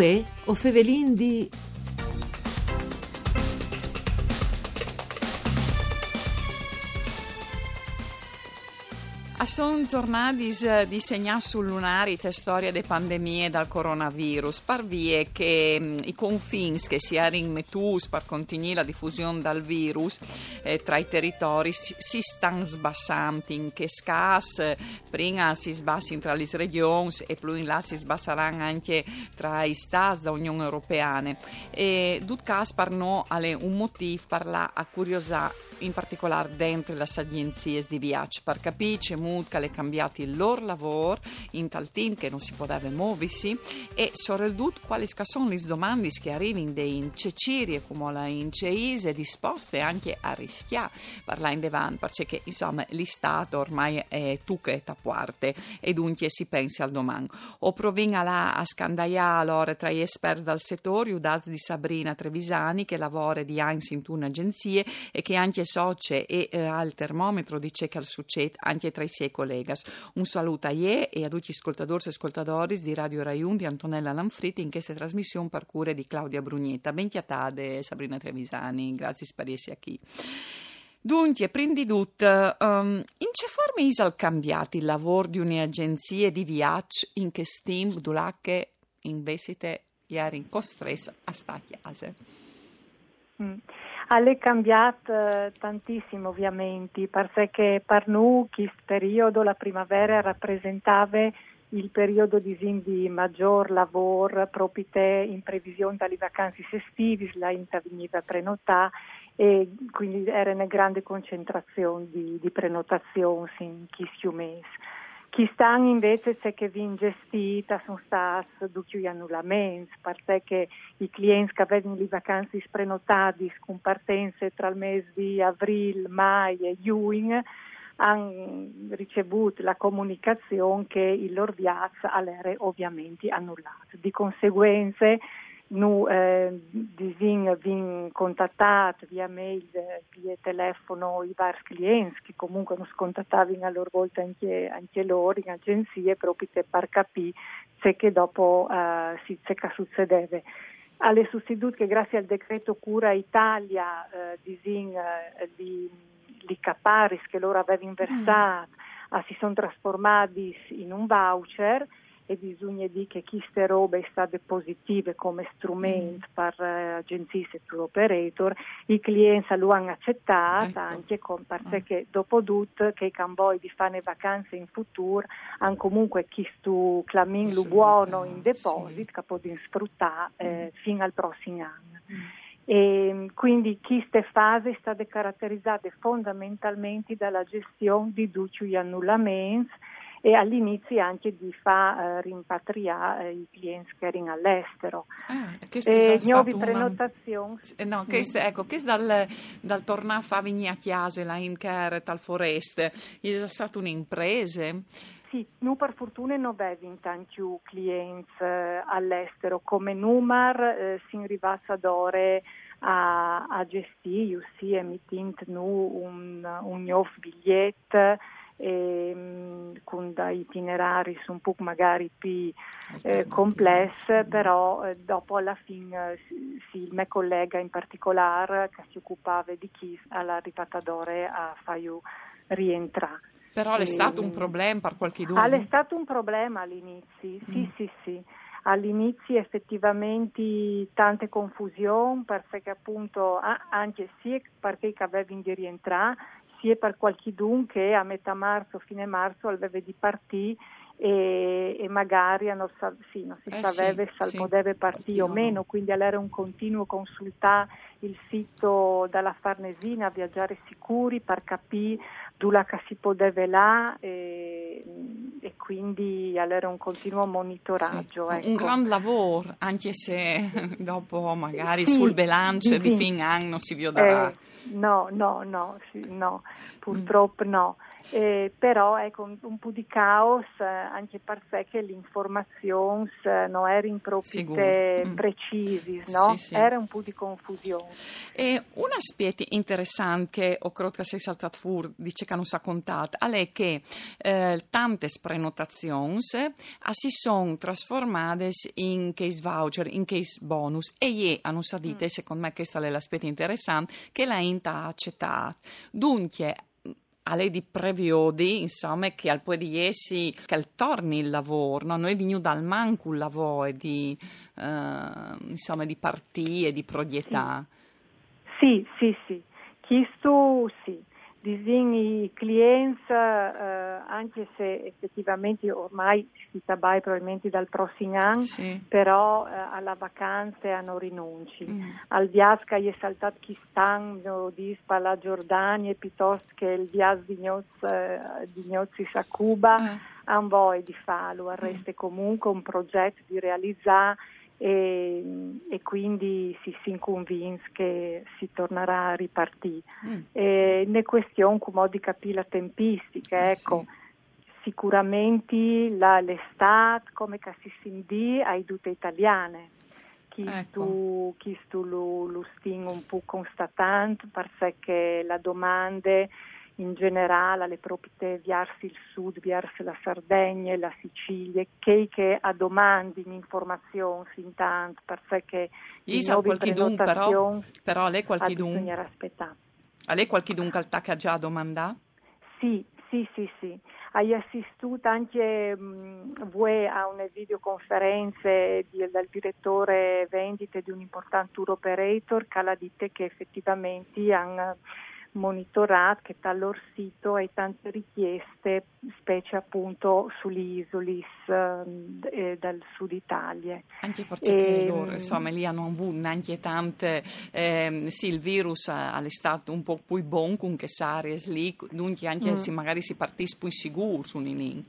Uè, o fevelin di A son giornati di segnare sul lunare la storia delle pandemie dal coronavirus, par vie che mh, i confini che si erano mettus per continuare la diffusione del virus eh, tra i territori si, si stanno sbassando, in che scas prima si sbassano tra le regioni e poi in là si sbasseranno anche tra i stati dell'Unione Europea. E dut cas per no è un motivo per la a curiosare in particolare dentro le agenzie di viaggio per capire che è cambiato il loro lavoro in tal team che non si poteva muoversi e soprattutto quali sono le domande che arrivano in Cecirie come in Ceise disposte anche a rischiare là in davanti perché insomma l'Istato ormai è tu che è a parte e dunque si pensa al domani o provinga là a scandaiare allora tra gli esperti del settore Udaz di Sabrina Trevisani che lavora di Heinz in un'agenzia e che anche socie e eh, al termometro dice che al succede anche tra i suoi colleghi. Un saluto a ie e a tutti gli ascoltatori e ascoltatori di Radio Raiun di Antonella Lanfritti in questa trasmissione per cure di Claudia Brugnetta. Ben chiatade Sabrina Trevisani, grazie spariesi a chi. Dunque, prima di tutto, um, in che forma è cambiato il lavoro di un'agenzia di viaggio in che stim che investite ieri a stare a casa? Mm. Ha cambiato eh, tantissimo ovviamente, perché per noi questo periodo, la primavera, rappresentava il periodo di, di maggior lavoro proprio in previsione dalle vacanze estive, la INTA veniva prenotata e quindi era una grande concentrazione di, di prenotazioni in questi mesi. Chi stanno invece c'è che viene gestita sono stati due annullamenti, perché i clienti che avevano le vacanze prenotate con partenze tra il mese di aprile, mai e giugno hanno ricevuto la comunicazione che il loro viaggio era ovviamente annullato. Di conseguenza nu eh, vin, vin contattat via mail, via telefono i vari clienti che comunque non scontattavano a loro volta anche, anche loro in agenzie proprio per capire se che dopo eh, si, se che succedeva. Alle sostitute che grazie al decreto Cura Italia eh, disin, eh, li, li caparis che loro avevano versato mm. si sono trasformati in un voucher e bisogna dire che queste robe sono state positive come strumento mm. per uh, agenzie e tour operator, i clienti lo hanno accettato ecco. anche con, perché mm. dopo tutto che camboi di fare vacanze in futuro hanno comunque questo clamin buono in deposito sì. che possono sfruttare eh, mm. fino al prossimo anno. Mm. E quindi queste fasi state caratterizzate fondamentalmente dalla gestione di gli annullamenti e all'inizio anche di far eh, rimpatriare eh, i clienti che erano all'estero. Ah, e nuove prenotazioni. Una... No, che mm. ecco, che dal, dal tornare a fare a chiesa là in Care, tal foreste, è stata un'impresa? Sì, noi per fortuna non abbiamo tanti clienti eh, all'estero, come numero eh, si arrivassa ad ore a, a gestire, sì, emittendo un, un nuovo biglietto e, mm, con dei itinerari un po' magari più eh, complessi, però eh, dopo alla fine sì, il mio collega in particolare che si occupava di chi alla ripattadore a Faiu rientrare. Però è stato un mm, problema per qualche dubbio? È stato un problema all'inizio, sì, mm. sì, sì. All'inizio effettivamente tante confusioni perché appunto anche sì perché avevi di rientrare sia per qualcuno che a metà marzo, fine marzo, aveva di partire e, e, magari non, sa, sì, non si eh sapeva sì, se sì, poteva partire o meno, quindi era un continuo consultare il sito dalla Farnesina, viaggiare sicuri per capire dove si poteva là e, e quindi era un continuo monitoraggio. Sì, ecco. Un gran lavoro, anche se dopo magari sul bilancio di fine anno si vedrà. Eh, no, no, no, no, purtroppo mm. no. Eh, però ecco un, un, po' di caos eh, anche perché l'informazione eh, non erano proprio mm. precise, no? Sì, sì. era un po' di confusione. E un aspetto interessante che ho credo che sei saltato fuori, dice che non si è contato, è che eh, tante prenotazioni eh, si sono trasformate in case voucher, in case bonus e ieri hanno sadite, mm. secondo me questo è l'aspetto interessante, che la INTA ha accettato. Dunque, a lei di previodi, insomma, che al di essi, che torni il lavoro, no? noi di dal manco il lavoro di, uh, insomma, di partire, di proprietà. Sì, sì, sì, questo sì disegni clients, eh, anche se effettivamente ormai si sta probabilmente dal prossimo anno, sì. però eh, alla vacanza hanno rinunci. Mm. Al che è saltato Kistan, dispa la Giordania, piuttosto che il viaggio di Gnozzi eh, a Cuba, mm. hanno voglia di farlo, resta mm. comunque un progetto di realizzare e, e quindi si, si convince che si tornerà a ripartire. Mm. E, ne questione come di capire la tempistica, eh, ecco. Sì. Sicuramente la, l'estate, come che si sindì, ai dute italiane. Chi ecco. tu, lo, lo un po' constatante perché la domanda in generale alle proprie verso il sud, verso la Sardegna e la Sicilia, che, che a domandi in informazioni intanto, perché i nuovi però, però lei qualche dun. A lei qualche dun che ha già domandato? Sì, sì, sì, sì. Hai assistito anche mh, voi a una videoconferenza di, dal direttore vendite di un importante tour operator che ha detto che effettivamente hanno monitorato che dal sito hai tante richieste, specie appunto sulle isole eh, dal sud Italia. Anche forse e, che loro, insomma, lì hanno avuto anche tante, eh, sì, il virus è stato un po' più buono con che areas lì, dunque anche mm. se magari si partisse più sicuro su Ninin.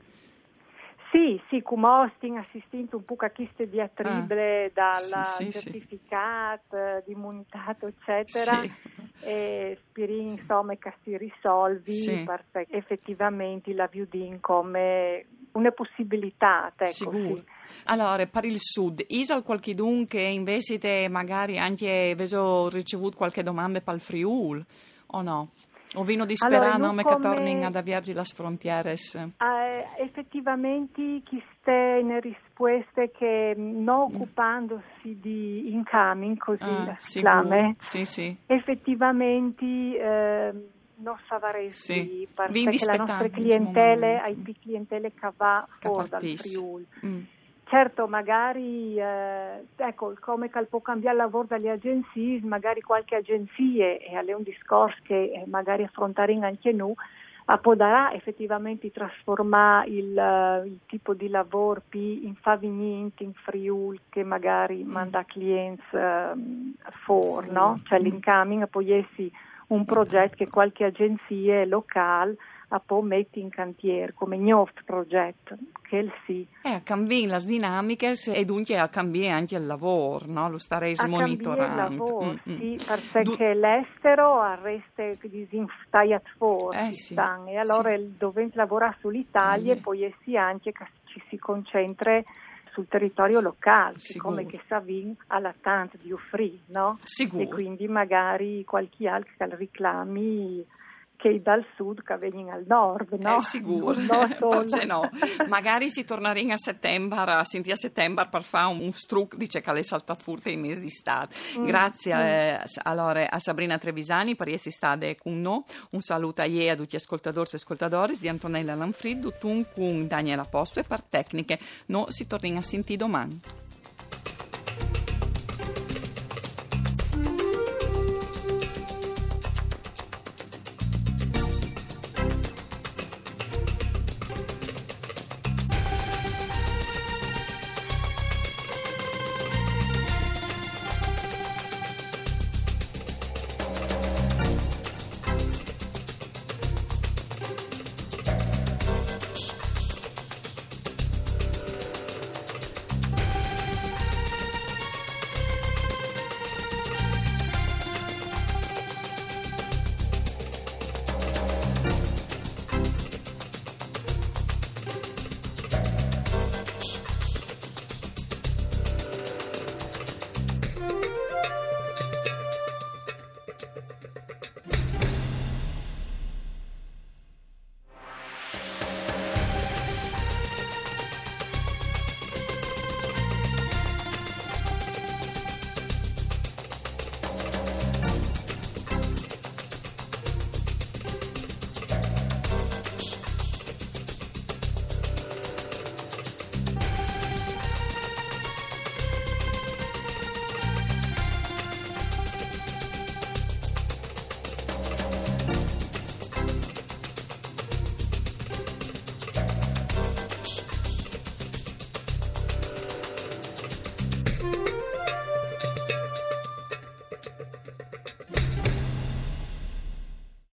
Sì, sì, come hosting assistito un po' a queste diatribe ah, dal sì, sì, certificato sì. di immunitato, eccetera. Sì e speri insomma che si risolvi sì. perché effettivamente la VUDIN come una possibilità. Ecco, Sì. Allora, per il sud, Isal qualche che invece te magari anche avevo ricevuto qualche domanda per il Friul o no? O vino di sperare allora, che tornino ad avviarci le frontiere? Eh, effettivamente, chi sta in risposte che non mm. occupandosi di incoming, così ah, chiame, sì, sì. effettivamente eh, non savaresti sì. perché la nostra clientela, IP clientele che va fuori dal Friuli. Mm. Certo, magari eh, ecco, come può cambiare il lavoro dalle agenzie, magari qualche agenzia, e è un discorso che eh, magari affrontare anche noi, potrà effettivamente trasformare il, uh, il, tipo di lavoro più in favignente, in Friul, che magari mm. manda clienti uh, fuori, no? Cioè mm. l'incoming poi essi un progetto che qualche agenzia locale a poi metti in cantiere come Gnoft progetto, che il sì. E a cambiare le dinamiche e dunque a cambiare anche il lavoro, no? lo starei monitorando. il lavoro, mm, mm. sì, perché du- l'estero resta disinftagliato fuori, eh, sì, e allora sì. dovendo lavorare sull'Italia, eh. poi essi anche che ci si concentra sul territorio locale, come che Savin ha la tante di offrire, no? Sicuro. E quindi magari qualche altro che reclami che dal sud che vengono al nord, no? Eh, sicuro, forse no. Magari si tornerà a settembre, a sentire a settembre per fare un, un struc, dice che le salta furte in mese di state. Mm. Grazie mm. Eh, allora, a Sabrina Trevisani per essere stata con noi. Un saluto a lei a tutti gli ascoltatori e ascoltatori di Antonella Lanfrid, con Daniela Posto e per tecniche. No, si torna a sentire domani.